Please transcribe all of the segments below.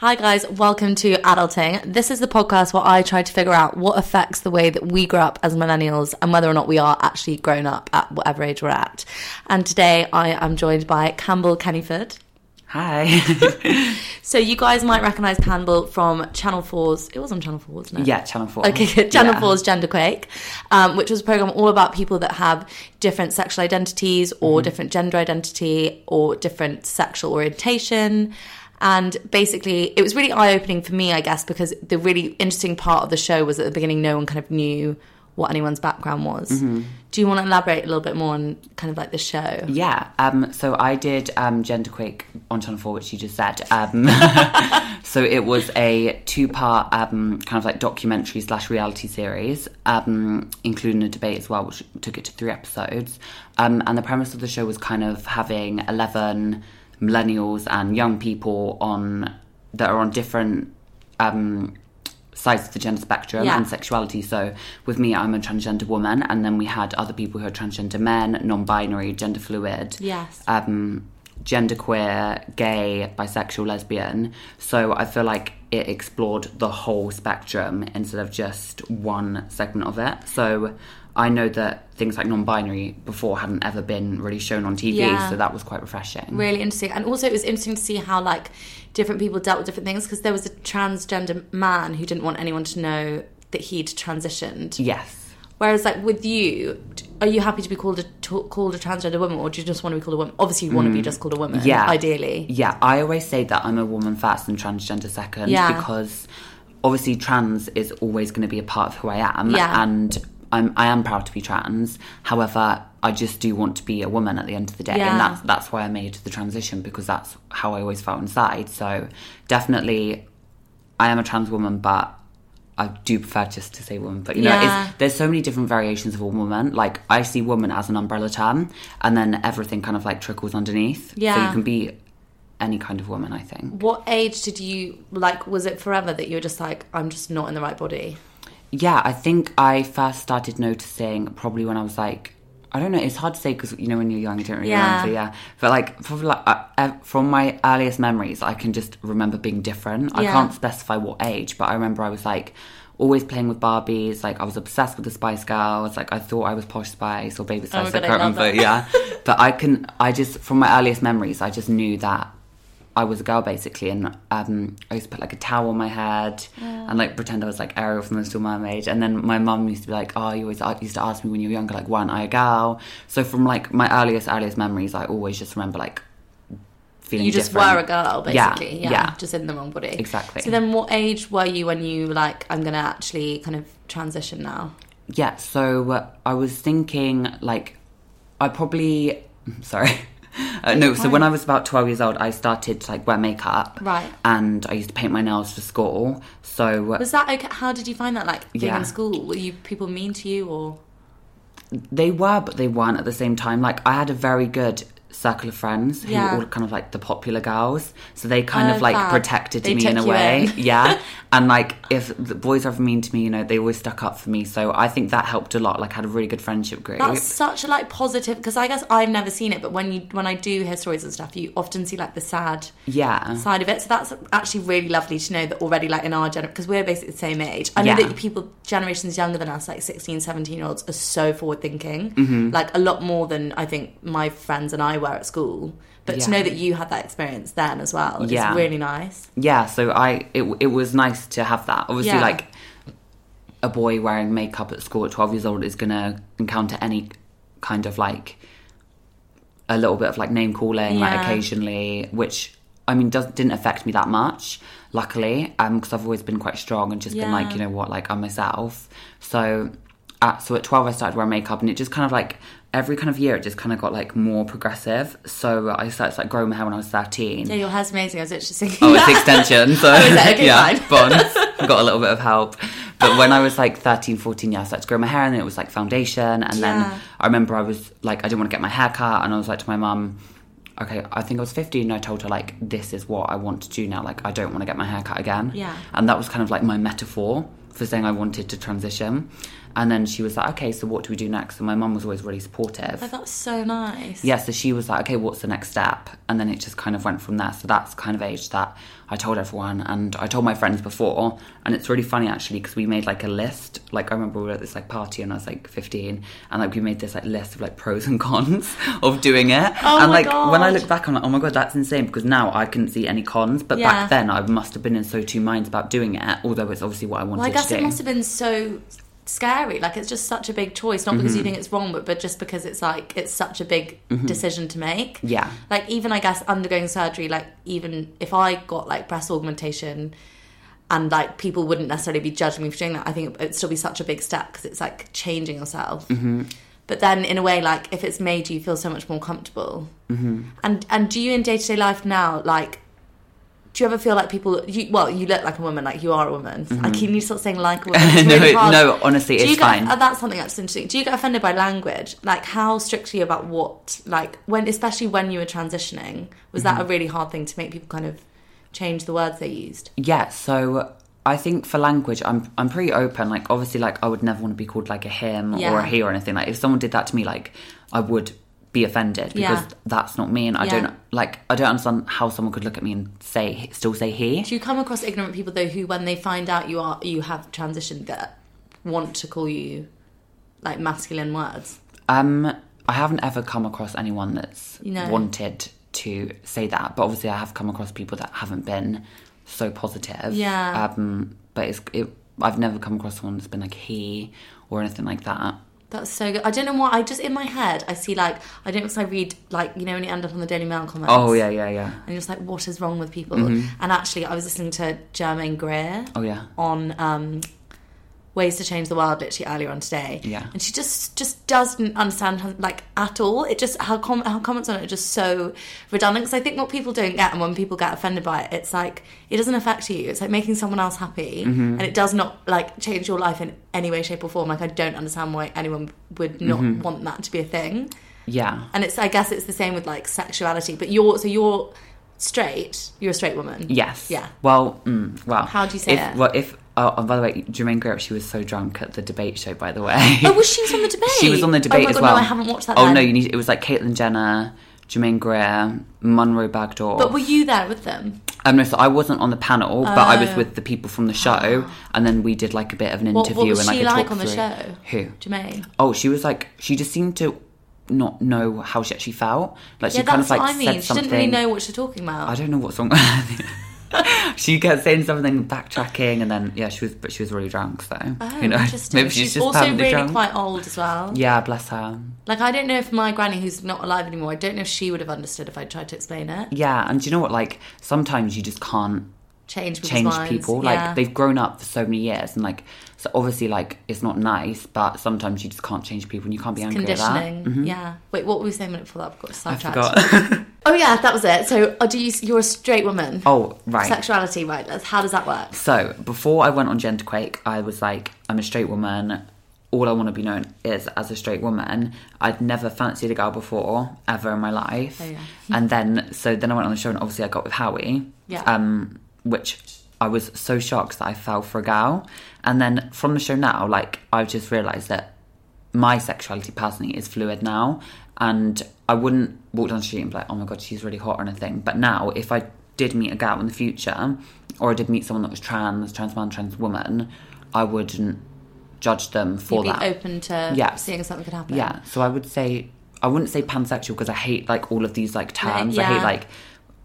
Hi, guys, welcome to Adulting. This is the podcast where I try to figure out what affects the way that we grow up as millennials and whether or not we are actually grown up at whatever age we're at. And today I am joined by Cambell Kenneford. Hi. So, you guys might recognize Cambell from Channel 4's, it was on Channel 4, wasn't it? yeah, Channel 4. Okay, good. Channel Yeah. 4's Genderquake, um, which was a program all about people that have different sexual identities or different gender identity or different sexual orientation. And basically, it was really eye opening for me, I guess, because the really interesting part of the show was at the beginning, no one kind of knew what anyone's background was. Do you want to elaborate a little bit more on kind of like the show? Yeah, um, so I did um, Genderquake on Channel 4, which you just said. Um, so it was a two part um, kind of like documentary slash reality series, um, including a debate as well, which took it to three episodes. Um, and the premise of the show was kind of having 11 millennials and young people on that are on different um, sides of the gender spectrum Yeah. and sexuality. So with me, I'm a transgender woman, and then we had other people who are transgender men, non-binary, gender fluid, Yes. um, genderqueer, gay, bisexual, lesbian. So I feel like it explored the whole spectrum instead of just one segment of it. So I know that things like non-binary before hadn't ever been really shown on TV, Yeah. so that was quite refreshing. Really interesting. And also, it was interesting to see how, like, different people dealt with different things because there was a transgender man who didn't want anyone to know that he'd transitioned. Yes. Whereas, like with you, are you happy to be called a t- called a transgender woman, or do you just want to be called a woman? Obviously, you want to be just called a woman. Mm. Yeah. ideally. Yeah, I always say that I'm a woman first and transgender second Yeah. because obviously trans is always going to be a part of who I am Yeah. and I'm I am proud to be trans. However, I just do want to be a woman at the end of the day Yeah. and that's that's why I made the transition because that's how I always felt inside. So, definitely I am a trans woman but I do prefer just to say woman, but you know, Yeah. there's so many different variations of a woman. Like I see woman as an umbrella term, and then everything kind of like trickles underneath. so Yeah. you can be any kind of woman. I think. What age did you like? Was it forever that you were just like, I'm just not in the right body? Yeah, I think I first started noticing probably when I was like, I don't know. It's hard to say because you know when you're young, you don't really Yeah. remember. Yeah, but like probably like uh, uh, from my earliest memories, I can just remember being different. I can't specify what age, but I remember I was like always playing with Barbies. Like I was obsessed with the Spice Girls. Like I thought I was Posh Spice or Baby Oh Spice. God, I I can't love remember. Yeah, but I can. I just from my earliest memories, I just knew that. I was a girl basically, and um, I used to put like a towel on my head and like pretend I was like Ariel from the Little Mermaid. And then my mum used to be like, "Oh, you always uh, used to ask me when you were younger, like, why aren't I a girl?" So from like my earliest, earliest memories, I always just remember like feeling. You just different. were a girl, basically. Yeah, yeah. just in the wrong body. Exactly. So then, what age were you when you like, I'm gonna actually kind of transition now? Yeah, so uh, I was thinking like I probably sorry. Uh, no, so when I was about 12 years old, I started to like wear makeup. Right. And I used to paint my nails for school. So Was that okay? How did you find that? Like being Yeah. in school, were you people mean to you or? they were, but they weren't at the same time. Like I had a very good circle of friends who Yeah. were all kind of like the popular girls. So they kind Oh, of like fab. protected They me in a way. in. yeah. And like if the boys are mean to me, you know, they always stuck up for me. So I think that helped a lot. Like I had a really good friendship group. That's such a like positive because I guess I've never seen it, but when you when I do hear stories and stuff, you often see like the sad yeah. side of it. So that's actually really lovely to know that already like in our generation because we're basically the same age. I know Yeah. that people generations younger than us, like 16, 17 year olds, are so forward thinking, Mm-hmm. like a lot more than I think my friends and I were at school. But to know that you had that experience then as well is Yeah. really nice. yeah so i it, it was nice to have that obviously Yeah. like a boy wearing makeup at school at 12 years old is gonna encounter any kind of like a little bit of like name calling like occasionally which I mean, does, didn't affect me that much, luckily, Um, because I've always been quite strong and just been like, you know what, like I'm myself. So, at, so at 12, I started wearing makeup, and it just kind of like every kind of year, it just kind of got like more progressive. So I started to, like growing my hair when I was 13. Yeah, your hair's amazing. I was just thinking. Oh, it's extension. So oh, is it? Okay, yeah, bonds. Got a little bit of help. But when I was like 13, 14, yeah, I started to grow my hair and then it was like foundation. And Yeah. then I remember I was like, I didn't want to get my hair cut. And I was like to my mum, okay, I think I was 15 and I told her like, this is what I want to do now. Like, I don't want to get my hair cut again. Yeah. And that was kind of like my metaphor for saying I wanted to transition. And then she was like, okay, so what do we do next? And my mum was always really supportive. Oh, that's so nice. Yeah, so she was like, okay, what's the next step? And then it just kind of went from there. So that's kind of age that I told everyone and I told my friends before. And it's really funny actually because we made like a list. Like I remember we were at this like party and I was like 15 and like we made this like list of like pros and cons of doing it. Oh and like when I look back, I'm like, oh my God, that's insane because now I couldn't see any cons. But Yeah. back then I must have been in so two minds about doing it, although it's obviously what I wanted Well, I guess it must have been so scary. Like it's just such a big choice, not because you Mm-hmm. think it's wrong, but but just because it's like it's such a big decision to make. Yeah. Like even I guess undergoing surgery, like even if I got like breast augmentation. And like people wouldn't necessarily be judging me for doing that. I think it'd still be such a big step because it's like changing yourself. Mm-hmm. But then, in a way, like if it's made you feel so much more comfortable, mm-hmm. and and do you in day to day life now, like do you ever feel like people? You, well, you look like a woman, like you are a woman. I keep you start saying like a woman. Mm-hmm. No, really no, honestly, Do you it's get- fine. that's something that's interesting. Do you get offended by language? Like how strictly about what? Like when, especially when you were transitioning, was that a Mm-hmm. really hard thing to make people kind of change the words they used? Yeah, so I think for language, I'm I'm pretty open. Like obviously, like I would never want to be called like a him or a he or anything. Like if someone did that to me, like I would be offended because Yeah. that's not me, and I Yeah. don't like I don't understand how someone could look at me and say still say he. Do you come across ignorant people though, who when they find out you are you have transitioned, that want to call you like masculine words? Um, I haven't ever come across anyone that's You know. wanted to say that, but obviously I have come across people that haven't been so positive. Yeah. Um, but it's it. I've never come across someone that's been like he or anything like that. That's so good. I don't know why. I just in my head I see like I don't because I read like you know when you end up on the Daily Mail comments. Oh yeah, yeah, yeah. And you're just like, what is wrong with people? Mm-hmm. And actually, I was listening to Germaine Greer Oh yeah. on um, Ways to Change the World literally earlier on today. Yeah. And she just just doesn't understand how, like at all. It just her com- her comments on it are just so redundant. Because I think what people don't get, and when people get offended by it, it's like it doesn't affect you. It's like making someone else happy, Mm-hmm. and it does not like change your life in any way, shape, or form. Like I don't understand why anyone would not Mm-hmm. want that to be a thing. Yeah. And it's I guess it's the same with like sexuality. But you're so you're straight. You're a straight woman. Yes. Yeah. Well, mm, well. How do you say if, it? Well, if oh, and by the way, Germaine Greer, she was so drunk at the debate show. By the way. Oh, was she was on the debate? She was on the debate Oh my as God, well. No, I haven't watched that. Oh then. no, you need. It was like Caitlyn Jenner, Germaine Greer, Munroe Bergdorf. But were you there with them? Um, no, so I wasn't on the panel, but I was Oh. with the people from the show, and then we did like a bit of an interview what was and like she a like talk on the through. show? Who? Germaine. Oh, she was like she just seemed to not know how she actually felt. Like she Yeah, kind that's of like what I mean. said She something. didn't really know what she's talking about. I don't know what's wrong. she kept saying something, backtracking, and then yeah, she was, but she was really drunk. So Oh, you know, maybe she's, just also really drunk. quite old as well. Yeah, bless her. Like I don't know if my granny, who's not alive anymore, I don't know if she would have understood if I tried to explain it. Yeah, and do you know what? Like sometimes you just can't Change change minds. people. Yeah. Like they've grown up for so many years, and like so obviously like it's not nice, but sometimes you just can't change people, and you can't be angry at that. conditioning. Yeah. Wait, what were we saying a minute before that? I've got sidetracked. Oh yeah, that was it. So, uh, do you? You're a straight woman. oh right. Sexuality, right? How does that work? So before I went on Genderquake, I was like, I'm a straight woman. All I want to be known is as a straight woman. I'd never fancied a girl before ever in my life. Oh, yeah. And then, so then I went on the show, and obviously I got with Howie. Yeah. Um, which I was so shocked that I fell for a gal. And then from the show now, like I've just realised that my sexuality personally is fluid now, and I wouldn't walk down the street and be like, "Oh my god, she's really hot" or anything. But now, if I did meet a gal in the future, or I did meet someone that was trans, trans man, trans woman, I wouldn't judge them for You'd that. open to Yeah. seeing something could happen. Yeah, so I would say I wouldn't say pansexual because I hate like all of these like terms. I hate like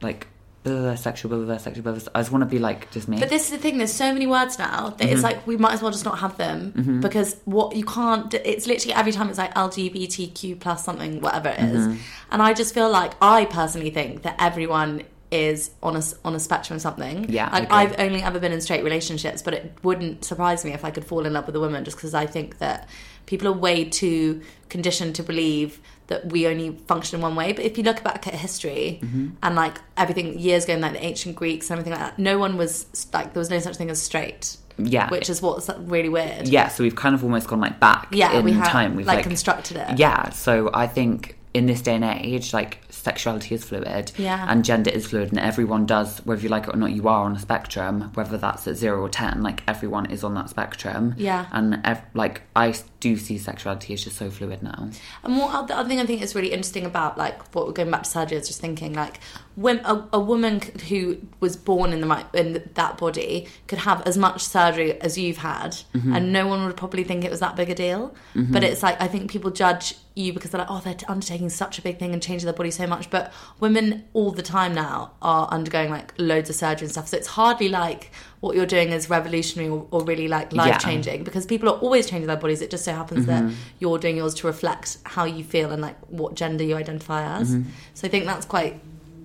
like blah, blah, sexual, blah, blah, sexual. Blah, blah. I just want to be like just me. But this is the thing. There's so many words now that Mm-hmm. it's like we might as well just not have them because what you can't. It's literally every time it's like LGBTQ plus something, whatever it is. Mm-hmm. And I just feel like I personally think that everyone is on a s- on a spectrum of something. Yeah, I like agree. I've only ever been in straight relationships, but it wouldn't surprise me if I could fall in love with a woman just because I think that people are way too conditioned to believe that we only function in one way. But if you look back at history Mm-hmm. and like everything years ago, in, like the ancient Greeks and everything like that, no one was like there was no such thing as straight. Yeah. which is what's really weird. Yeah, so we've kind of almost gone like back Yeah, in we have time. We've like, like, constructed it. Yeah, so I think in this day and age, like sexuality is fluid Yeah. and gender is fluid, and everyone does, whether you like it or not, you are on a spectrum, whether that's at zero or 10, like everyone is on that spectrum. Yeah. And ev- like I do see sexuality as just so fluid now. And what the other thing I think is really interesting about like what we're going back to surgery is just thinking like when a, a woman who was born in the in that body could have as much surgery as you've had, mm-hmm. and no one would probably think it was that big a deal. Mm-hmm. But it's like I think people judge you because they're like, oh, they're undertaking such a big thing and changing their body so much. But women all the time now are undergoing like loads of surgery and stuff, so it's hardly like what you're doing is revolutionary or, or really like life changing because people are always changing their bodies. It just so happens that mm-hmm. you're doing yours to reflect how you feel and like what gender you identify as. So I think that's quite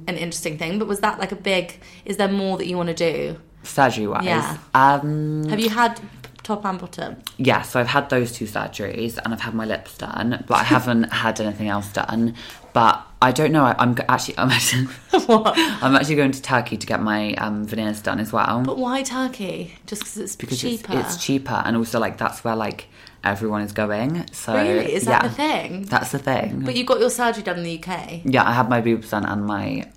an interesting thing. But was that like a big? Is there more that you want to do? Surgery wise. Yeah. Um, Have you had top and bottom? Yeah, so I've had those two surgeries and I've had my lips done, but I haven't had anything else done. But I don't know. I, I'm actually, I'm actually, I'm actually going to Turkey to get my um, veneers done as well But why Turkey? Just because it's because it's, cheaper. it's cheaper and also like that's where like everyone is going. So Really? Is that yeah, the thing? That's the thing. But you got your surgery done in the UK. yeah, I had my boobs done and my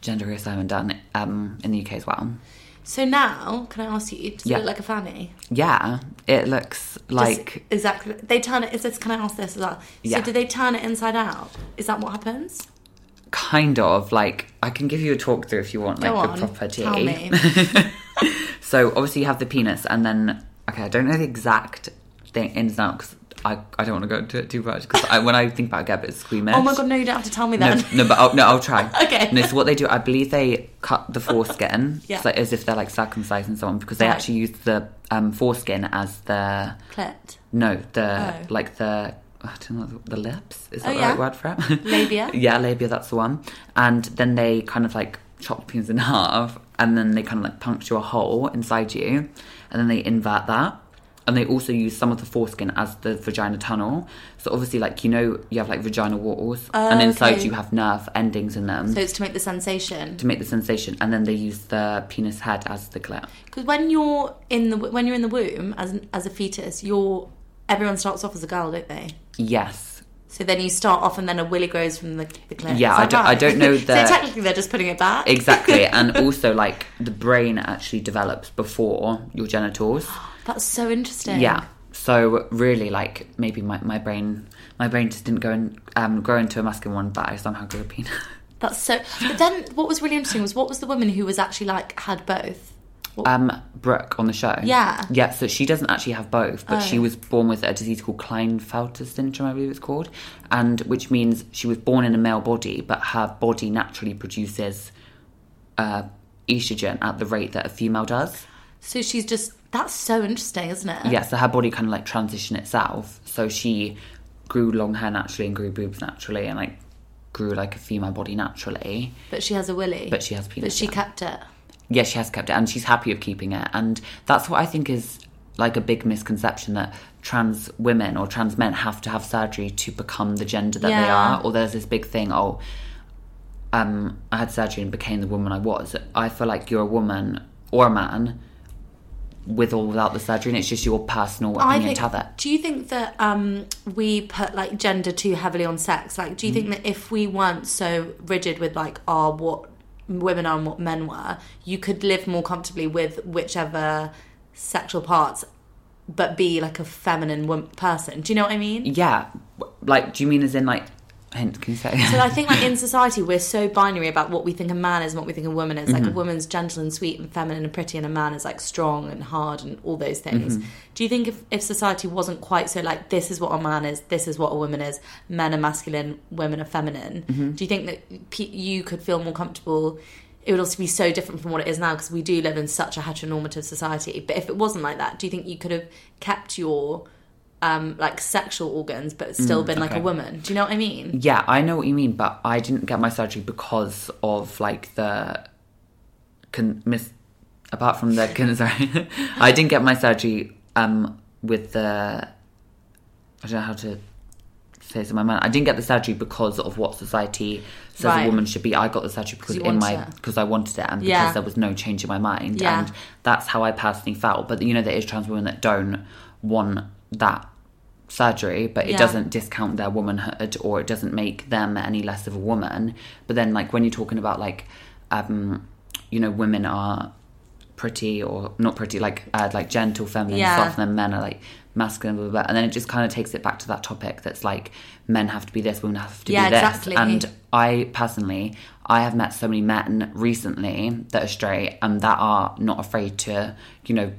gender reassignment done um, in the UK as well. So now, can I ask you, does Yeah. it look like a fanny? Yeah, it looks Just- like exactly. They turn it. Is this? Can I ask this as well? Yeah. So do they turn it inside out? Is that what happens? kind of like I can give you a talk through if you want like Go the on. proper tea. Tell me. So obviously you have the penis, and then okay, I don't know the exact thing ins and outs. I, I don't want to go into it too much because I, when I think about it, I get squeamish. oh my god, no! You don't have to tell me No, no, but I'll, no, I'll try. Okay. No, so what they do, I believe they cut the foreskin, Yeah. so as if they're like circumcising someone, because they Right. actually use the um, foreskin as the Clit. no, the Oh. like the I don't know the lips. Is that Oh, the yeah. right word for it? Labia? yeah, labia. That's the one. And then they kind of like chop the penis in half, and then they kind of like puncture a hole inside you, and then they invert that. And they also use some of the foreskin as the vagina tunnel. So obviously, like you know, you have like vaginal walls, and oh, inside Oh, okay. you have nerve endings in them So it's to make the sensation. to make the sensation. And then they use the penis head as the clit. Because when you're in the when you're in the womb as an, as a fetus, you're everyone starts off as a girl, don't they? Yes, So then you start off, and then a willy grows from the, the clit. Yeah, I don't- I don't know so technically, they're just putting it back. exactly. and also, like the brain actually develops before your genitals. That's so interesting. Yeah. So really, like maybe my, my brain my brain just didn't go and um, grow into a masculine one, but I somehow grew a penis. That's so. But then, what was really interesting was what was the woman who was actually like had both. um, Brooke on the show. Yeah. Yeah. So she doesn't actually have both, but she Oh. was born with a disease called Klinefelter syndrome, I believe it's called, and which means she was born in a male body, but her body naturally produces uh, estrogen at the rate that a female does. So she's just. That's so interesting, isn't it? Yeah, so her body kind of like transitioned itself. So she grew long hair naturally and grew boobs naturally and like grew like a female body naturally. But she has a willy. But she has penis, But she yeah. kept it. Yeah, she has kept it and she's happy of keeping it. And that's what I think is like a big misconception that trans women or trans men have to have surgery to become the gender that they are. Or there's this big thing, oh, um, I had surgery and became the woman I was. I feel like you're a woman or a man with or without the surgery, and it's just your personal opinion think. to have it. Do you think that um, we put like gender too heavily on sex? Like, do you Mm. think that if we weren't so rigid with like our what women are and what men were, you could live more comfortably with whichever sexual parts, but be like a feminine person? Do you know what I mean? Yeah, like, do you mean as in like? You say? So I think like in society we're so binary about what we think a man is and what we think a woman is. Like a mm-hmm. woman's gentle and sweet and feminine and pretty, and a man is like strong and hard and all those things. Mm-hmm. Do you think if, if society wasn't quite so like this is what a man is, this is what a woman is, men are masculine, women are feminine? Mm-hmm. Do you think that pe- you could feel more comfortable? It would also be so different from what it is now because we do live in such a heteronormative society. But if it wasn't like that, do you think you could have kept your um, like sexual organs but still been like a woman? Do you know what I mean? yeah, I know what you mean, but I didn't get my surgery because of like the con- mis- apart from the con- sorry, I didn't get my surgery um with the I don't know how to say this in my mind. I didn't get the surgery because of what society says Right. a woman should be. I got the surgery because in my because I wanted it and because Yeah. there was no change in my mind. Yeah. And that's how I personally felt. But you know, there is trans women that don't want that surgery, but it Yeah. doesn't discount their womanhood or it doesn't make them any less of a woman. But then, like when you're talking about like, um, you know, women are pretty or not pretty, like uh, like gentle, feminine, Yeah. soft, and then men are like masculine, blah, blah, blah. and then it just kind of takes it back to that topic that's like men have to be this, women have to Yeah, be this, exactly. and I personally, I have met so many men recently that are straight and that are not afraid to, you know,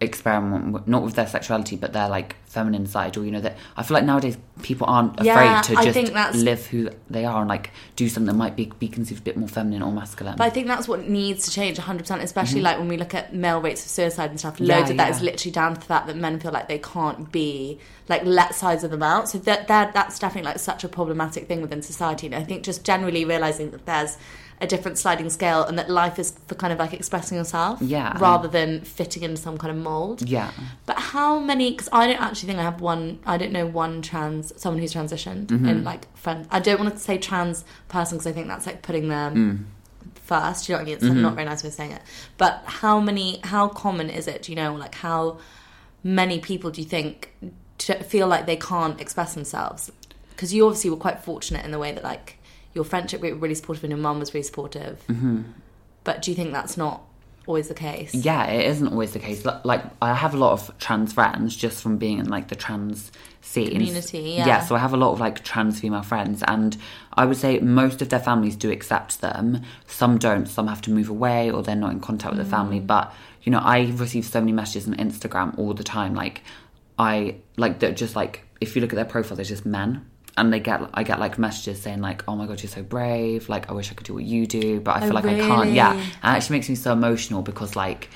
experiment not with their sexuality but their like feminine side or you know that I feel like nowadays people aren't afraid Yeah, to I just think that's- live who they are and like do something that might be be conceived a bit more feminine or masculine. But I think that's what needs to change 100%, especially like when we look at male rates of suicide and stuff. Mm-hmm. Yeah, Loads of that is yeah. literally down to the fact that men feel like they can't be, like, let sides of them out. So that, that that's definitely like such a problematic thing within society. And I think just generally realizing that there's a different sliding scale and that life is for kind of like expressing yourself Yeah. rather than fitting into some kind of mold. yeah. But how many? Because I don't actually think I have one. I don't know one trans someone who's transitioned Mm-hmm. in like friend. I don't want to say trans person because I think that's like putting them Mm. first. You know what I mean? It's Mm-hmm. not very nice way of saying it. But how many? How common is it? Do you know? Like how many people do you think feel like they can't express themselves? Because you obviously were quite fortunate in the way that like your friendship group were really supportive and your mum was really supportive. Mm-hmm. But do you think that's not always the case? Yeah, it isn't always the case. Like, I have a lot of trans friends just from being in like the trans scene. Community, yeah. so I have a lot of like trans female friends, and I would say most of their families do accept them. Some don't. Some have to move away, or they're not in contact with the family. Mm. But you know, I receive so many messages on Instagram all the time. Like, I like that. Just like if you look at their profile, there's just men. And they get, I get like messages saying like, "Oh my god, you're so brave! Like, I wish I could do what you do, but I oh, feel Oh, like I can't." Yeah, really? it actually makes me so emotional because like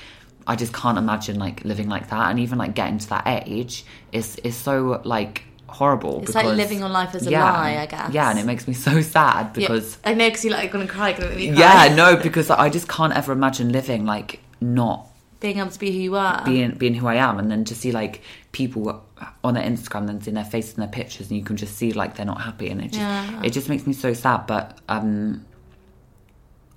I just can't imagine like living like that and even like getting to that age is is so like horrible It's like living your life as a yeah, lie, I guess. Yeah, and it makes me so sad Yeah. because I know because you're like gonna cry, gonna cry. yeah, no, because I just can't ever imagine living like not being able to be who you are. being being who I am, and then to see like people on their Instagram, then seeing their faces and their pictures, and you can just see like they're not happy, and it just Yeah. it just makes me so sad. But um,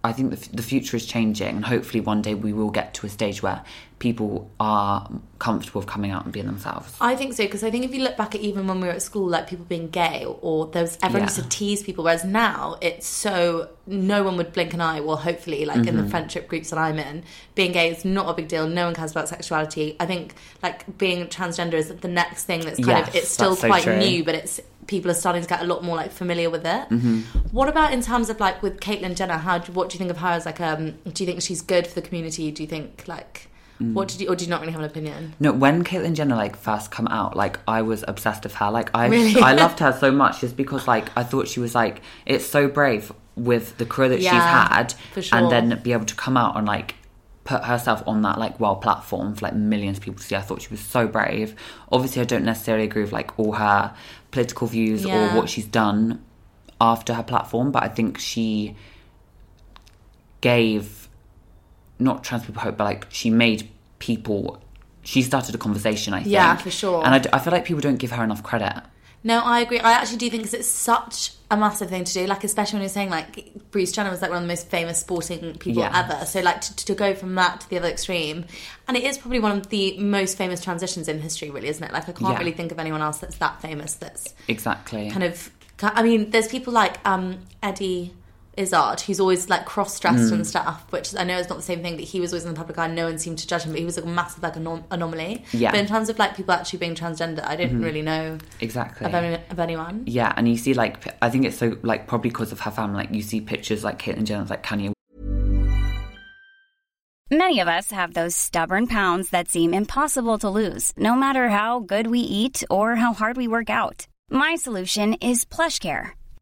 I think the, f- the future is changing, and hopefully one day we will get to a stage where people are comfortable with coming out and being themselves. I think so because I think if you look back at even when we were at school, like people being gay, or, there was everyone Yeah. used to tease people, whereas now it's so no one would blink an eye. Well, hopefully, like Mm-hmm. in the friendship groups that I'm in, being gay is not a big deal. No one cares about sexuality. I think like being transgender is the next thing that's kind of it's still so quite new, but it's people are starting to get a lot more like familiar with it. Mm-hmm. What about in terms of like with Caitlyn Jenner? How do, what do you think of her as like um? Do you think she's good for the community? Do you think like Mm. what did you or do you not really have an opinion? No, when Caitlyn Jenner like first come out, like I was obsessed with her. Like I, Really? I loved her so much just because like I thought she was like it's so brave with the career that she's had, sure. and then be able to come out and like put herself on that like world platform for like millions of people to see. I thought she was so brave. Obviously, I don't necessarily agree with like all her political views Yeah. or what she's done after her platform, but I think she gave not trans people hope, but like she made people. She started a conversation. I think. Yeah, for sure. And I d- I, feel like people don't give her enough credit. No, I agree. I actually do think 'cause it's such a massive thing to do. Like, especially when you're saying like Bruce Jenner was like one of the most famous sporting people Yeah. ever. So like to, to go from that to the other extreme, and it is probably one of the most famous transitions in history, really, isn't it? Like, I can't Yeah. really think of anyone else that's that famous. That's Exactly. kind of. I mean, there's people like um, Eddie Izzard, who's always like cross-dressed Mm. and stuff, which I know is not the same thing. But he was always in the public eye. And no one seemed to judge him, but he was like a massive like anom- anomaly. Yeah. Mm-hmm. But in terms of like people actually being transgender, I didn't really know exactly. of, any, of anyone. yeah, and you see like I think it's so like probably because of her family. Like you see pictures like Caitlyn Jenner, like Kanye Many of us have those stubborn pounds that seem impossible to lose, no matter how good we eat or how hard we work out. My solution is PlushCare.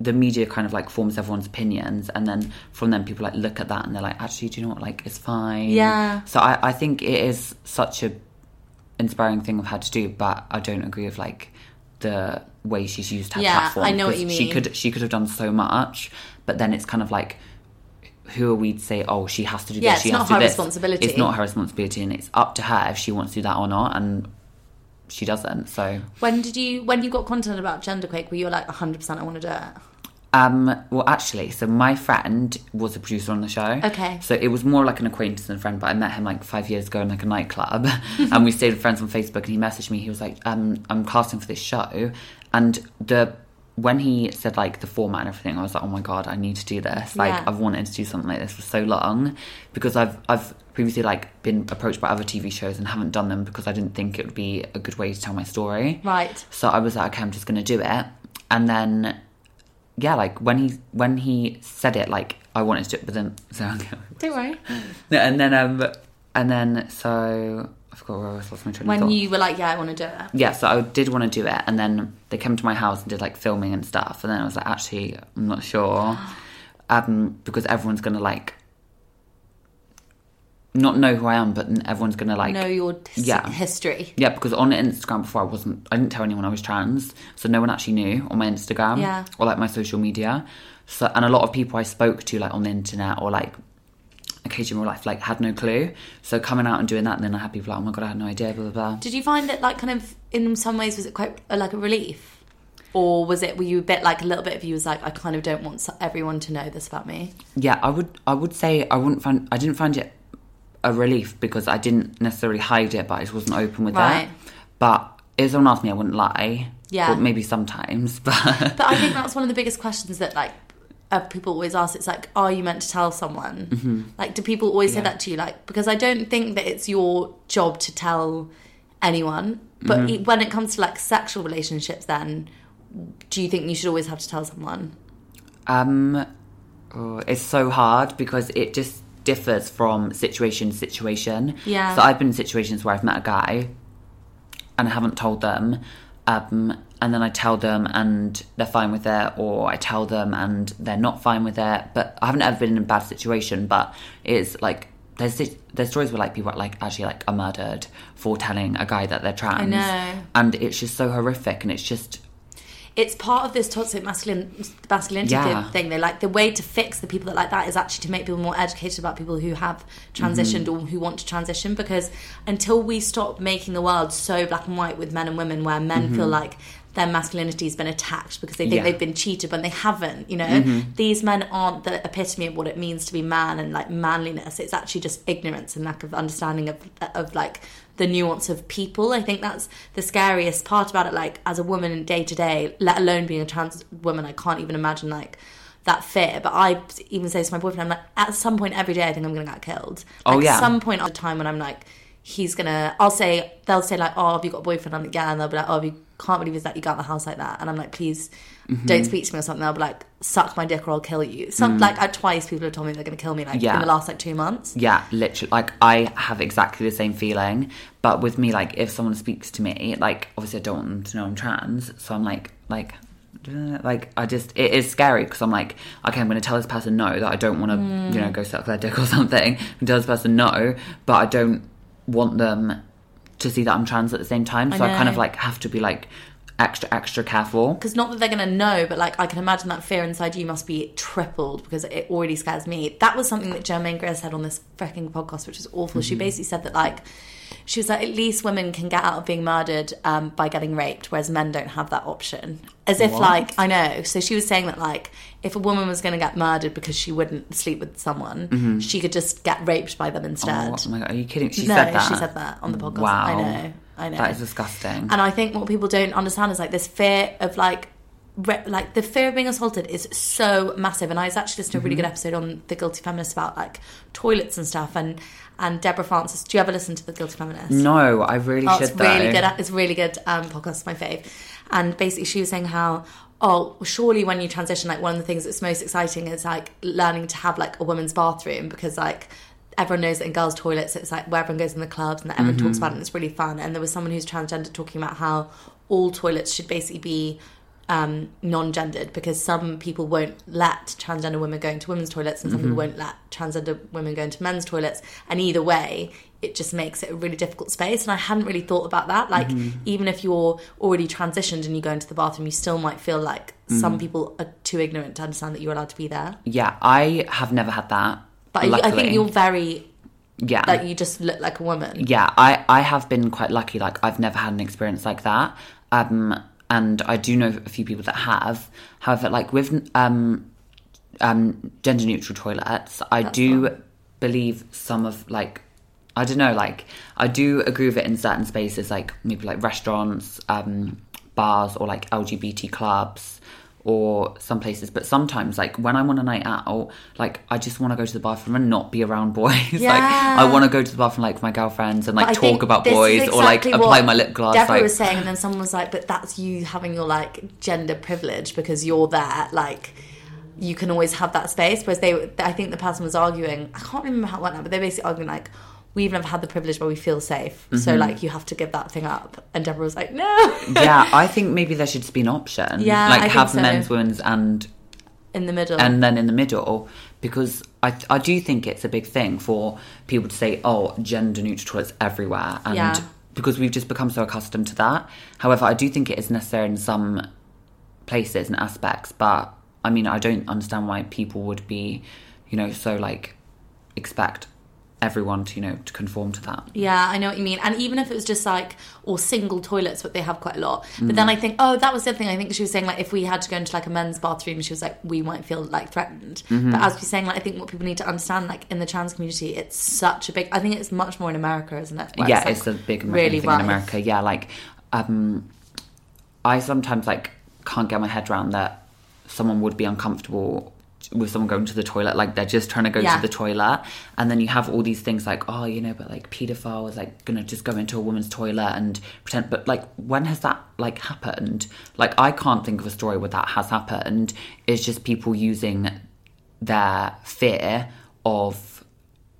the media kind of like forms everyone's opinions and then from them people like look at that and they're like, actually, do you know what, like it's fine. Yeah. So I, I think it is such a inspiring thing I've had to do, but I don't agree with like the way she's used her Yeah, platform. I know what because you She could she could have done so much, but then it's kind of like who are we to say, oh, she has to do Yeah, this, it's she not has to do her this. responsibility. It's not her responsibility and it's up to her if she wants to do that or not and she doesn't. So When did you when you got content about genderquake, were you like 100% I want to do it? Um, well, actually, so my friend was a producer on the show. Okay. So it was more like an acquaintance than a friend, but I met him like five years ago in like a nightclub, and we stayed friends on Facebook. And he messaged me. He was like, um, "I'm casting for this show," and the when he said like the format and everything, I was like, "Oh my god, I need to do this!" Like Yeah. I've wanted to do something like this for so long because I've I've previously like been approached by other TV shows and haven't done them because I didn't think it would be a good way to tell my story. Right. So I was like, okay, I'm just gonna do it. And then, yeah, like when he when he said it, like I wanted to do it, but then so Don't worry. no, and then um and then so I forgot where I was lost my train of When thought. you were like, yeah, I want to do it. yeah, so I did want to do it, and then they came to my house and did like filming and stuff, and then I was like, actually, I'm not sure, um, because everyone's gonna like not know who I am, but everyone's gonna like know your his- yeah. history. Yeah, because on Instagram before I wasn't, I didn't tell anyone I was trans, so no one actually knew on my Instagram Yeah. or like my social media. So and a lot of people I spoke to like on the internet or like occasionally in life like had no clue. So coming out and doing that, and then I had people like, oh my god, I had no idea, blah blah blah. Did you find it like kind of in some ways was it quite uh, like a relief, or was it were you a bit like a little bit of you was like I kind of don't want everyone to know this about me? Yeah, I would I would say I wouldn't find I didn't find it a relief because I didn't necessarily hide it, but I just wasn't open with Right. that. But if someone asked me, I wouldn't lie. Yeah. Maybe sometimes, but But I think that's one of the biggest questions that like uh, people always ask. It's like, are you meant to tell someone? Mm-hmm. Like, do people always say that to you? Like, because I don't think that it's your job to tell anyone. But Mm-hmm. when it comes to like sexual relationships, then do you think you should always have to tell someone? Um, oh, it's so hard because it just differs from situation to situation. Yeah. So I've been in situations where I've met a guy and I haven't told them, um, and then I tell them and they're fine with it, or I tell them and they're not fine with it. But I haven't ever been in a bad situation. But it's like there's there's stories where like people are like actually like are murdered for telling a guy that they're trans. I know. And it's just so horrific, and it's just it's part of this toxic masculine masculinity Yeah. thing. They like the way to fix the people that like that is actually to make people more educated about people who have transitioned Mm-hmm. or who want to transition. Because until we stop making the world so black and white with men and women, where men feel like their masculinity has been attacked because they think Mm-hmm. Yeah. Mm-hmm. they've been cheated, but they haven't. You know, these men aren't the epitome of what it means to be man and like manliness. It's actually just ignorance and lack of understanding of of like the nuance of people. I think that's the scariest part about it. Like as a woman day to day, let alone being a trans woman, I can't even imagine like that fear. But I even say to my boyfriend, I'm like, at some point every day, I think I'm gonna get killed. Oh, Like, yeah. Some point at the time when I'm like, he's gonna. I'll say they'll say like, oh, have you got a boyfriend? I'm like, yeah, and they'll be like, oh, you can't believe it's that you got out of the house like that. And I'm like, please. Mm-hmm. Don't speak to me or something. I'll be like, "Suck my dick or I'll kill you." Some like uh, twice people have told me they're to kill me like Mm. Yeah. in the last like two months. Yeah, literally. Like I have exactly the same feeling, but with me, like if someone speaks to me, like obviously I don't want them to know I'm trans, so I'm like, like, like I just it is scary because I'm like, okay, I'm going to tell this person no that I don't want to, you know, go suck their dick or something. And tell this person no, but I don't want them to see that I'm trans at the same time. So I, kind of like have to be like extra extra careful. because not that they're going to know, but like I can imagine that fear inside you must be tripled because it already scares me. That was something that Germaine Greer said on this freaking podcast, which was awful. She basically said that like she was like, at least women can get out of being murdered um, by getting raped, whereas men don't have that option. As if like I know. So she was saying that like if a woman was going to get murdered because she wouldn't sleep with someone, she could just get raped by them instead. Oh my god, are you kidding? She no, said that. she said that on the podcast. Wow. I know. I know. That is disgusting. And I think what people don't understand is like this fear of like re- like the fear of being assaulted is so massive. And I was actually listening to a really good Mm-hmm. episode on the Guilty Feminist about like toilets and stuff. And and Deborah Francis, do you ever listen to the Guilty Feminist? No, I really Oh, should it's though. really good. It's really good um, podcast. My fave. And basically, she was saying how, oh, surely when you transition, like one of the things that's most exciting is like learning to have like a woman's bathroom because like everyone knows that in girls' toilets, it's like where everyone goes in the clubs and that everyone talks about it and it's really fun. And there was someone who's transgender talking about how all toilets should basically be um, non-gendered because some people won't let transgender women go into women's toilets and some people won't let transgender women go into men's toilets and either way it just makes it a really difficult space and i hadn't really thought about that like even if you're already transitioned and you go into the bathroom you still might feel like some people are too ignorant to understand that you're allowed to be there Yeah, I have never had that. but I, I think you're very yeah. like you just look like a woman yeah, I, I have been quite lucky. Like I've never had an experience like that. Um, and I do know a few people that have. However, like with um, um, gender neutral toilets, I do believe some of like I don't know, like I do agree with it in certain spaces, like maybe like restaurants, um, bars, or like LGBT clubs, or some places. But sometimes, like when I'm on a night out, like I just want to go to the bathroom and not be around boys. like I want to go to the bathroom like with my girlfriends and like talk about boys or like apply my lip gloss. Deborah like, was saying, and then someone was like, "But that's you having your like gender privilege because you're there. Like, you can always have that space." Whereas they, I think the person was arguing. I can't remember how it went now, but they're basically arguing like. We've never had the privilege where we feel safe, so Mm-hmm. like you have to give that thing up. And Deborah was like, "No, yeah, I think maybe there should just be an option. Yeah, like I have so. men's, women's, and in the middle." and then in the middle because I, I do think it's a big thing for people to say oh gender neutral toilets everywhere and Yeah. because we've just become so accustomed to that however i do think it is necessary in some places and aspects but i mean i don't understand why people would be you know so like expect everyone to you know to conform to that Yeah, I know what you mean. And even if it was just like, or single toilets, but they have quite a lot. But Mm. then I think, oh, that was the other thing. I think she was saying, like, if we had to go into like a men's bathroom, she was like, we might feel like threatened. Mm-hmm. But as we're saying, like, I think what people need to understand, like, in the trans community, it's such a big, I think it's much more in America, isn't it? Where yeah, like, it's a big American really thing in America. Yeah, like um, I sometimes like can't get my head around that someone would be uncomfortable with someone going to the toilet, like they're just trying to go Yeah. to the toilet, and then you have all these things like, oh, you know, but like paedophile is like gonna just go into a woman's toilet and pretend. But like, when has that like happened? Like, I can't think of a story where that has happened. It's just people using their fear of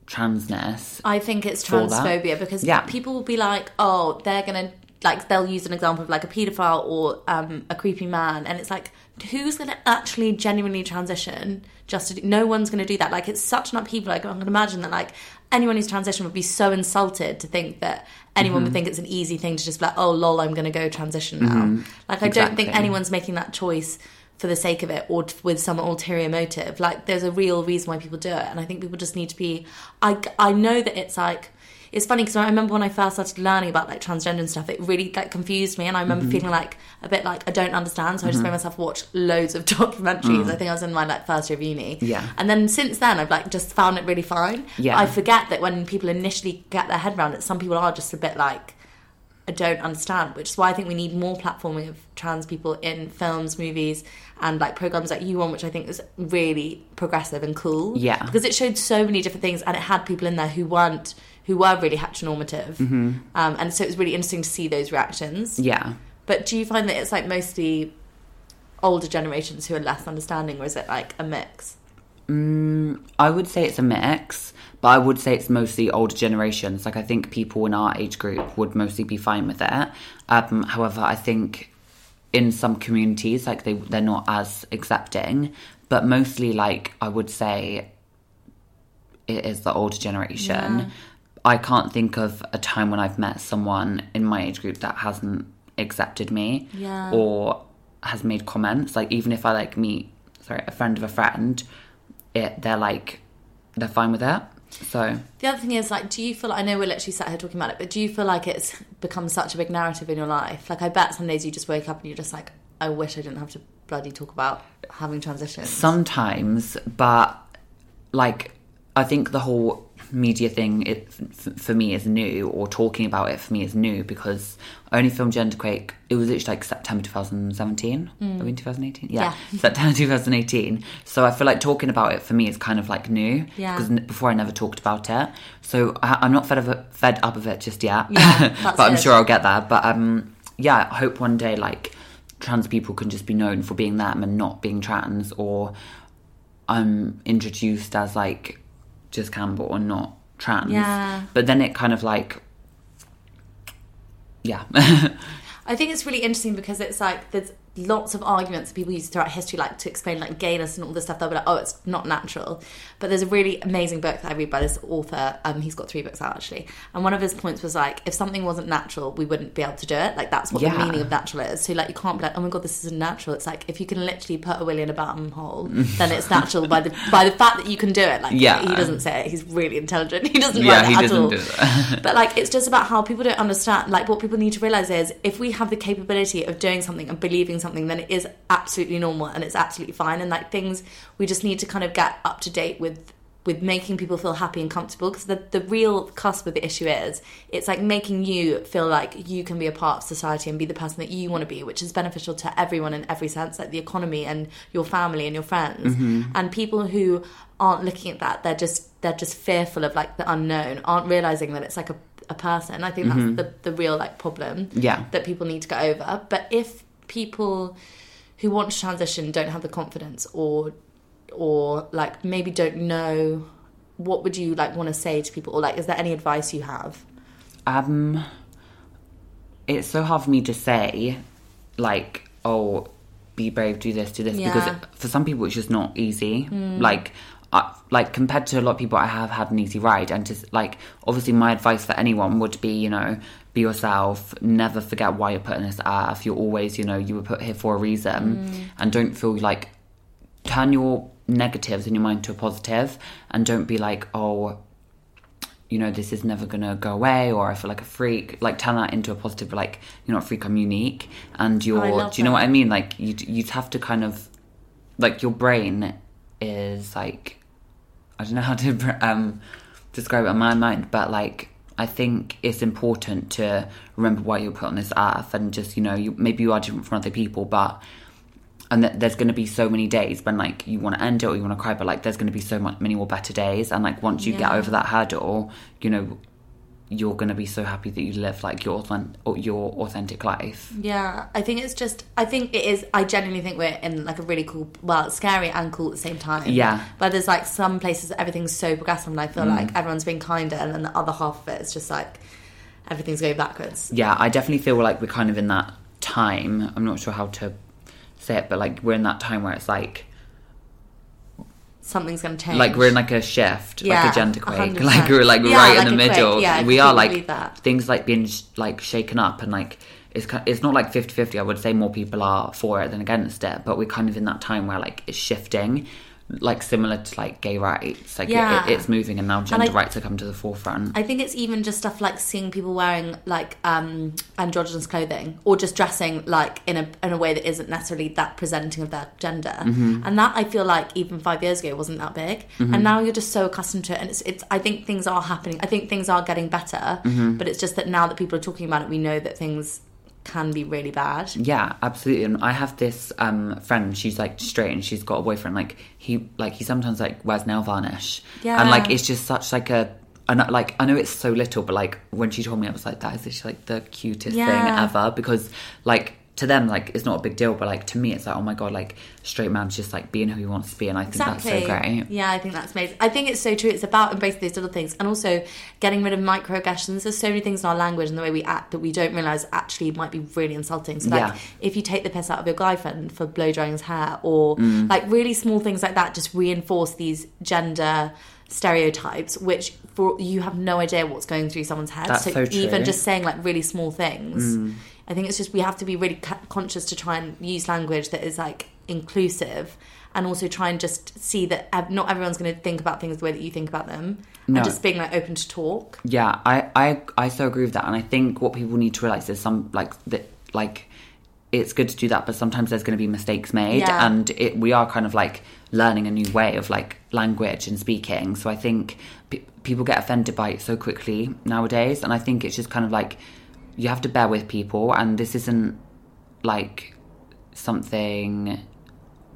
transness I think it's transphobia because Yeah. people will be like, oh, they're gonna like they'll use an example of like a paedophile or um, a creepy man, and it's like, who's gonna actually genuinely transition? Just to do, no one's gonna do that. Like it's such an upheaval. Like I can imagine that like anyone who's transitioned would be so insulted to think that anyone Mm-hmm. would think it's an easy thing to just be like, oh lol, I'm gonna go transition now. Like I don't think Mm-hmm. Anyone's making that choice for the sake of it or with some ulterior motive. Like there's a real reason why people do it, and I think people just need to be. I I know that it's like. It's funny because I remember when I first started learning about like transgender and stuff, it really like confused me, and I remember Mm-hmm. feeling like a bit like I don't understand. So I just made myself watch loads of documentaries. I think I was in my like first year of uni, Mm. Yeah. And then since then, I've like just found it really fine. Yeah. I forget that when people initially get their head around it, some people are just a bit like don't understand, which is why I think we need more platforming of trans people in films, movies, and like programs like you on, which I think is really progressive and cool. Yeah. because it showed so many different things, and it had people in there who weren't who were really heteronormative, um, and so it was really interesting to see those reactions. Yeah. But do you find that it's like mostly older generations who are less understanding, or is it like a mix? I would say it's a mix, but I would say it's mostly older generations. Like I think people in our age group would mostly be fine with it. Um, however, I think in some communities, like they they're not as accepting. But mostly, like I would say, it is the older generation. I can't think of a time when I've met someone in my age group that hasn't accepted me Yeah. or has made comments. Like even if I like meet, sorry, a friend of a friend, it they're like they're fine with it. So The other thing is, like, do you feel? I know we're literally sat here talking about it, but do you feel like it's become such a big narrative in your life? Like, I bet some days you just wake up and you're just like, I wish I didn't have to bloody talk about having transitions. sometimes, but like I think the whole media thing it, f- for me is new, or talking about it for me is new because I only filmed Genderquake. It was literally like September 2017. I mean 2018. Yeah, September 2018. So I feel like talking about it for me is kind of like new Yeah. because before I never talked about it. So I, I'm not fed of it, fed up of it just yet. Yeah, but I'm sure I'll get there. But um, yeah, I hope one day like trans people can just be known for being them and not being trans, or I'm introduced as like just Cambell or not trans. Yeah. But then it kind of like, yeah. I think it's really interesting because it's like there's lots of arguments that people use throughout history, like to explain like gayness and all this stuff. They'll be like, "Oh, it's not natural." But there's a really amazing book that I read by this author. Um, he's got three books out actually, and one of his points was like, if something wasn't natural, we wouldn't be able to do it. Like that's what the meaning of natural is. So like you can't be like, "Oh my god, this isn't natural." It's like if you can literally put a willy in a bottom hole, then it's natural by the by the fact that you can do it. Like Yeah. he doesn't say it. He's really intelligent. He doesn't Yeah, he at doesn't all. do that. but like it's just about how people don't understand like what people need to realize is if we have the capability of doing something and believing something then it is absolutely normal and it's absolutely fine. And like things we just need to kind of get up to date with with making people feel happy and comfortable. Because the, the real cusp of the issue is it's like making you feel like you can be a part of society and be the person that you want to be which is beneficial to everyone in every sense like the economy and your family and your friends. Mm-hmm. And people who aren't looking at that they're just they're just fearful of like the unknown aren't realizing that it's like a, a person. I think that's mm-hmm. the, the real like problem Yeah. that people need to get over. But if people who want to transition don't have the confidence or or like maybe don't know what would you like want to say to people or like is there any advice you have Um, it's so hard for me to say, like, oh, be brave, do this, do this, because Yeah. it, for some people it's just not easy. Like, uh, like compared to a lot of people, I have had an easy ride, and just like, obviously, my advice for anyone would be, you know, be yourself. Never forget why you're put on this earth. You're always, you know, you were put here for a reason, and don't feel like turn your negatives in your mind to a positive, and don't be like, oh you know, this is never gonna go away, or I feel like a freak. Like turn that into a positive. Like you're not a freak, I'm unique, and you're. Love do you know that. what I mean? Like you, you'd have to kind of, like your brain is like, I don't know how to um describe it in my mind, but like I think it's important to remember why you're put on this earth, and just you know, you maybe you are different from other people, but and that there's going to be so many days when like you want to end it or you want to cry but like there's going to be so much many more better days. And like once you get over that hurdle you know you're going to be so happy that you live like your authen- your authentic life. Yeah i think it's just i think it is i genuinely think we're in like a really cool well scary and cool at the same time. Yeah. but there's like some places everything's so progressive and i feel mm. like everyone's being kinder and then the other half of it is just like everything's going backwards. Yeah i definitely feel like we're kind of in that time. I'm not sure how to say it but like we're in that time where it's like something's going to change like we're in like a shift, Yeah, like a gender quake, 100%. like we're like Yeah, right like in the quake. middle. Yeah, we are like that. things like being sh- like shaken up and like it's ki- it's not like 50-50. I would say more people are for it than against it, but we're kind of in that time where like it's shifting, like similar to like gay rights. Like Yeah. it, it's moving, and now gender I- rights are coming to the forefront. I think it's even just stuff like seeing people wearing like um, androgynous clothing or just dressing like in a in a way that isn't necessarily that presenting of their gender, Mm-hmm. and that I feel like even five years ago wasn't that big, and now you're just so accustomed to it, and it's it's. I think things are happening. I think things are getting better, Mm-hmm. but it's just that now that people are talking about it, we know that things can be really bad. Yeah, absolutely. And I have this um friend, she's like straight and she's got a boyfriend. Like he like he sometimes like wears nail varnish. Yeah. And like it's just such like a and like I know it's so little, but like when she told me I was like, that is just like the cutest thing ever because like to them like it's not a big deal, but like to me it's like, oh my god, like straight man's just like being who he wants to be and I think that's so great. Yeah, I think that's amazing. I think it's so true. It's about embracing those little things and also getting rid of microaggressions. There's so many things in our language and the way we act that we don't realise actually might be really insulting. So, like, Yeah. if you take the piss out of your guy friend for blow drying his hair or Mm. like really small things like that, just reinforce these gender stereotypes, which for you have no idea what's going through someone's head. That's so true. even just saying like really small things. Mm. I think it's just we have to be really ca- conscious to try and use language that is like inclusive and also try and just see that ev- not everyone's going to think about things the way that you think about them No. and just being like open to talk. Yeah, I, I I so agree with that, and I think what people need to realize is some like that like it's good to do that, but sometimes there's going to be mistakes made, Yeah. and it, we are kind of like learning a new way of like language and speaking. So I think pe- people get offended by it so quickly nowadays, and I think it's just kind of like you have to bear with people, and this isn't like something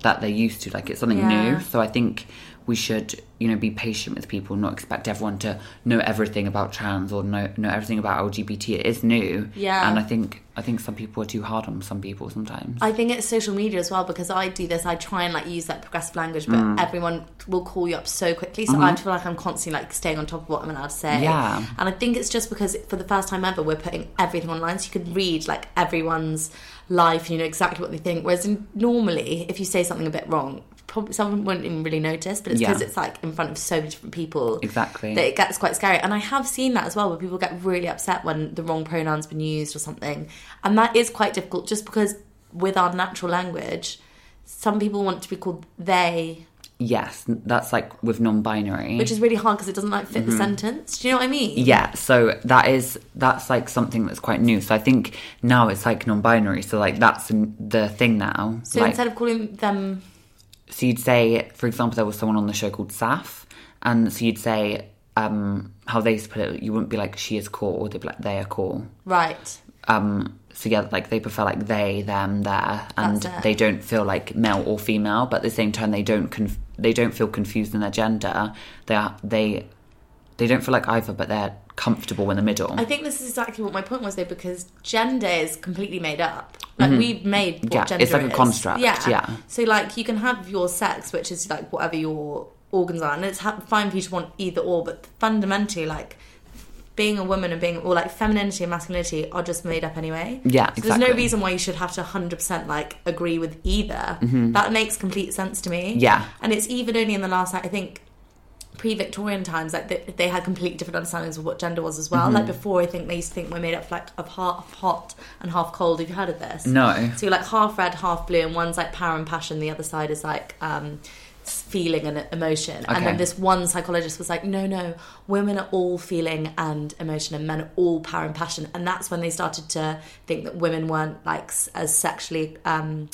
that they're used to. Like it's something Yeah. new. So I think we should, you know, be patient with people, not expect everyone to know everything about trans or know know everything about LGBT. It is new. Yeah. And I think I think some people are too hard on some people sometimes. I think it's social media as well because I do this. I try and like use that progressive language, but Mm. everyone will call you up so quickly. So I feel like I'm constantly like staying on top of what I'm allowed to say. Mm-hmm. Yeah. And I think it's just because for the first time ever, we're putting everything online, so you could read like everyone's life and you know exactly what they think. Whereas in, normally, if you say something a bit wrong. Probably someone wouldn't even really notice, but it's Yeah. because it's like in front of so many different people. Exactly. That it gets quite scary. And I have seen that as well, where people get really upset when the wrong pronoun's been used or something. And that is quite difficult just because with our natural language, some people want to be called they, yes, that's like with non-binary. which is really hard because it doesn't like fit the sentence. Do you know what I mean? Mm-hmm. yeah, so that is that's like something that's quite new. So I think now it's like non-binary. So like that's the thing now. So like, instead of calling them, so you'd say, for example, there was someone on the show called Saf, and so you'd say um, how they used to put it. You wouldn't be like she is cool, or they'd be like they are cool. right, Um, so yeah, like they prefer like they, them, there, and they don't feel like male or female, but at the same time they don't conf- they don't feel confused in their gender. They are they they don't feel like either, but they're comfortable in the middle. I think this is exactly what my point was though, because gender is completely made up. Like we've made what Mm-hmm. Yeah, gender it's like a is. construct, yeah. yeah. So like you can have your sex, which is like whatever your organs are, and it's ha- fine for you to want either or. But fundamentally, like being a woman and being or like femininity and masculinity are just made up anyway. Yeah, So there's no reason why you should have to 100% like agree with either. That makes complete sense to me. Mm-hmm. Yeah. And it's even only in the last I think pre-Victorian times, like they, they had completely different understandings of what gender was as well. Mm-hmm. Like before, I think they used to think we're made up like of half hot and half cold. Have you heard of this? No. So you're like half red, half blue, and one's like power and passion. The other side is like um, feeling and emotion. And then this one psychologist was like, no, no, women are all feeling and emotion, and men are all power and passion. And that's when they started to think that women weren't like as sexually. Um,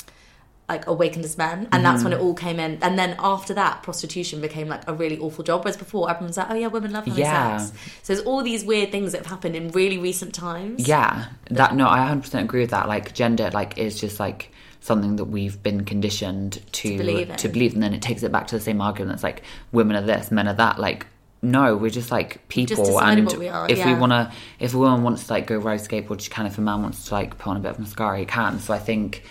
like awakened as men and that's Mm-hmm. when it all came in and then after that prostitution became like a really awful job whereas before everyone's like oh yeah women love having Yeah. sex so there's all these weird things that have happened in really recent times Yeah, that no, I 100% agree with that. Like gender, like is just like something that we've been conditioned to believe to believe, and then it takes it back to the same argument. It's like women are this, men are that. Like no, we're just like people, decided and we are, if we want to, if a woman wants to like go ride skateboard, she can. If a man wants to like put on a bit of mascara, he can. So I think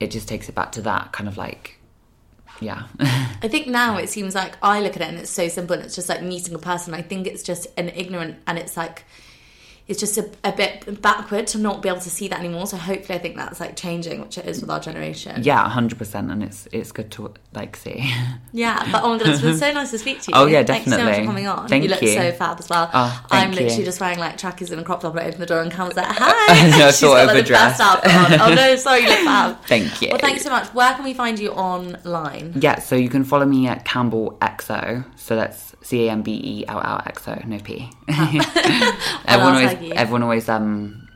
it just takes it back to that kind of like, yeah, I think now it seems like I look at it and it's so simple and it's just like meeting a person. I think it's just an ignorant and it's like it's just a, a bit backward to not be able to see that anymore. So hopefully, I think that's like changing, which it is with our generation. yeah, hundred percent, and it's it's good to like see. Yeah, but oh my god, it's been so nice to speak to you. Oh, yeah, Thank you so much for coming on. Thank you look you. so fab as well. Oh, I'm literally you. just wearing like trackies and a crop top I opened the door and Cam was like, hi. I She's got like the best outfit on. Oh no, sorry, you look fab. Thank you. Well, thanks so much. Where can we find you online? Yeah, so you can follow me at Cambell XO. So that's C A M B E L L X O, no P. everyone always. Everyone always um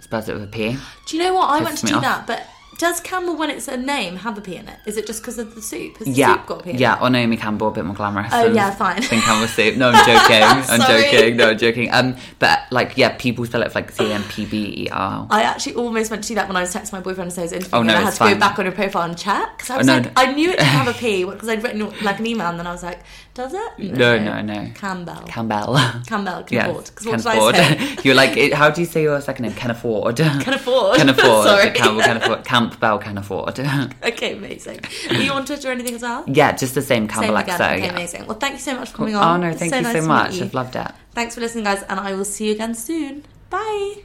spells it with a P. Do you know what? I went to do off. that, but does Campbell, when it's a name, have a P in it? Is it just because of the soup? Has the Yeah, soup got a P in yeah, it? or Naomi Campbell, a bit more glamorous. Oh, yeah, fine. Than Campbell soup. No, I'm joking. I'm joking. No, I'm joking. Um, but like, yeah, people spell it like C M P B E R. I actually almost went to do that when I was texting my boyfriend and say I was interviewing Oh, no, and I had to go fine. back on her profile and check. Because I was no, like, no. I knew it didn't have a P because I'd written like an email and then I was like, does it? No, no, no. Campbell. Campbell. Campbell, can Yeah, afford. 'Cause can what did I afford. You're like, it, how do you say your second name? Can afford. Can afford. Can afford. Sorry. Campbell can afford. Campbell can afford. Okay, amazing. Are you on Twitter or anything as well? yeah, just the same Same again. Okay, yeah. amazing. Well, thank you so much for coming Oh on. Oh no, thank so you nice so much. you. I've loved it. Thanks for listening, guys, and I will see you again soon. Bye.